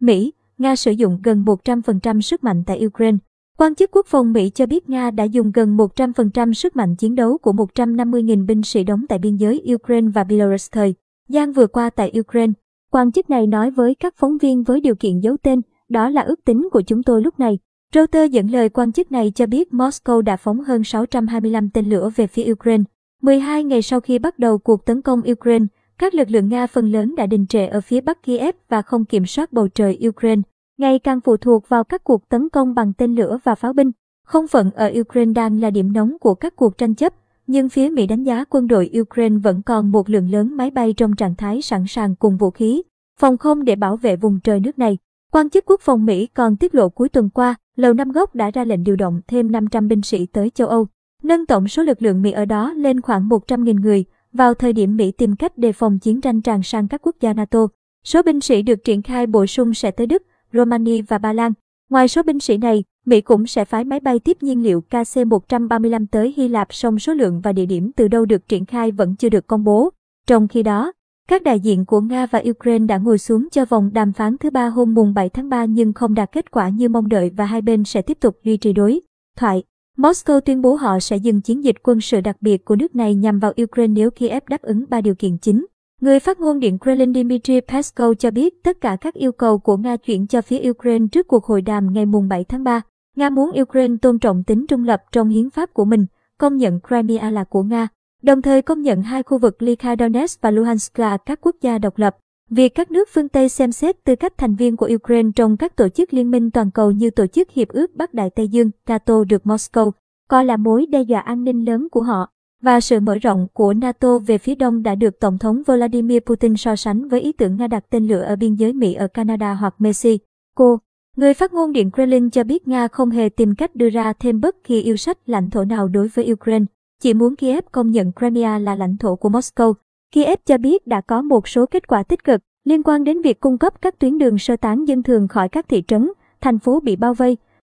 Mỹ, Nga sử dụng gần 100% sức mạnh tại Ukraine. Quan chức quốc phòng Mỹ cho biết Nga đã dùng gần 100% sức mạnh chiến đấu của 150.000 binh sĩ đóng tại biên giới Ukraine và Belarus thời gian vừa qua tại Ukraine. Quan chức này nói với các phóng viên với điều kiện giấu tên, đó là ước tính của chúng tôi lúc này. Reuters dẫn lời quan chức này cho biết Moscow đã phóng hơn 625 tên lửa về phía Ukraine. 12 ngày sau khi bắt đầu cuộc tấn công Ukraine, các lực lượng Nga phần lớn đã đình trệ ở phía bắc Kiev và không kiểm soát bầu trời Ukraine, ngày càng phụ thuộc vào các cuộc tấn công bằng tên lửa và pháo binh. Không phận ở Ukraine đang là điểm nóng của các cuộc tranh chấp, nhưng phía Mỹ đánh giá quân đội Ukraine vẫn còn một lượng lớn máy bay trong trạng thái sẵn sàng cùng vũ khí, phòng không để bảo vệ vùng trời nước này. Quan chức quốc phòng Mỹ còn tiết lộ cuối tuần qua, Lầu Năm Góc đã ra lệnh điều động thêm 500 binh sĩ tới châu Âu, nâng tổng số lực lượng Mỹ ở đó lên khoảng 100.000 người, vào thời điểm Mỹ tìm cách đề phòng chiến tranh tràn sang các quốc gia NATO. Số binh sĩ được triển khai bổ sung sẽ tới Đức, Romania và Ba Lan. Ngoài số binh sĩ này, Mỹ cũng sẽ phái máy bay tiếp nhiên liệu KC-135 tới Hy Lạp song số lượng và địa điểm từ đâu được triển khai vẫn chưa được công bố. Trong khi đó, các đại diện của Nga và Ukraine đã ngồi xuống cho vòng đàm phán thứ ba hôm mùng 7 tháng 3 nhưng không đạt kết quả như mong đợi và hai bên sẽ tiếp tục duy trì đối thoại. Moscow tuyên bố họ sẽ dừng chiến dịch quân sự đặc biệt của nước này nhằm vào Ukraine nếu Kiev đáp ứng ba điều kiện chính. Người phát ngôn Điện Kremlin Dmitry Peskov cho biết tất cả các yêu cầu của Nga chuyển cho phía Ukraine trước cuộc hội đàm ngày 7 tháng 3. Nga muốn Ukraine tôn trọng tính trung lập trong hiến pháp của mình, công nhận Crimea là của Nga, đồng thời công nhận hai khu vực Lyka Donetsk và Luhansk là các quốc gia độc lập. Việc các nước phương Tây xem xét tư cách thành viên của Ukraine trong các tổ chức liên minh toàn cầu như Tổ chức Hiệp ước Bắc Đại Tây Dương, NATO được Moscow coi là mối đe dọa an ninh lớn của họ. Và sự mở rộng của NATO về phía đông đã được Tổng thống Vladimir Putin so sánh với ý tưởng Nga đặt tên lửa ở biên giới Mỹ ở Canada hoặc Mexico. Người phát ngôn Điện Kremlin cho biết Nga không hề tìm cách đưa ra thêm bất kỳ yêu sách lãnh thổ nào đối với Ukraine, chỉ muốn Kiev công nhận Crimea là lãnh thổ của Moscow. Kiev cho biết đã có một số kết quả tích cực liên quan đến việc cung cấp các tuyến đường sơ tán dân thường khỏi các thị trấn, thành phố bị bao vây.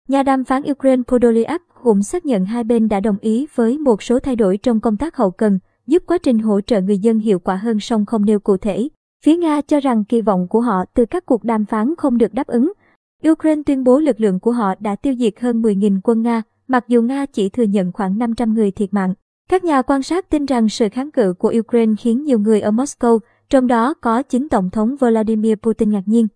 Nhà đàm phán Ukraine Podolyak cũng xác nhận hai bên đã đồng ý với một số thay đổi trong công tác hậu cần, giúp quá trình hỗ trợ người dân hiệu quả hơn song không nêu cụ thể. Phía Nga cho rằng kỳ vọng của họ từ các cuộc đàm phán không được đáp ứng. Ukraine tuyên bố lực lượng của họ đã tiêu diệt hơn 10.000 quân Nga, mặc dù Nga chỉ thừa nhận khoảng 500 người thiệt mạng. Các nhà quan sát tin rằng sự kháng cự của Ukraine khiến nhiều người ở Moscow, trong đó có chính Tổng thống Vladimir Putin ngạc nhiên.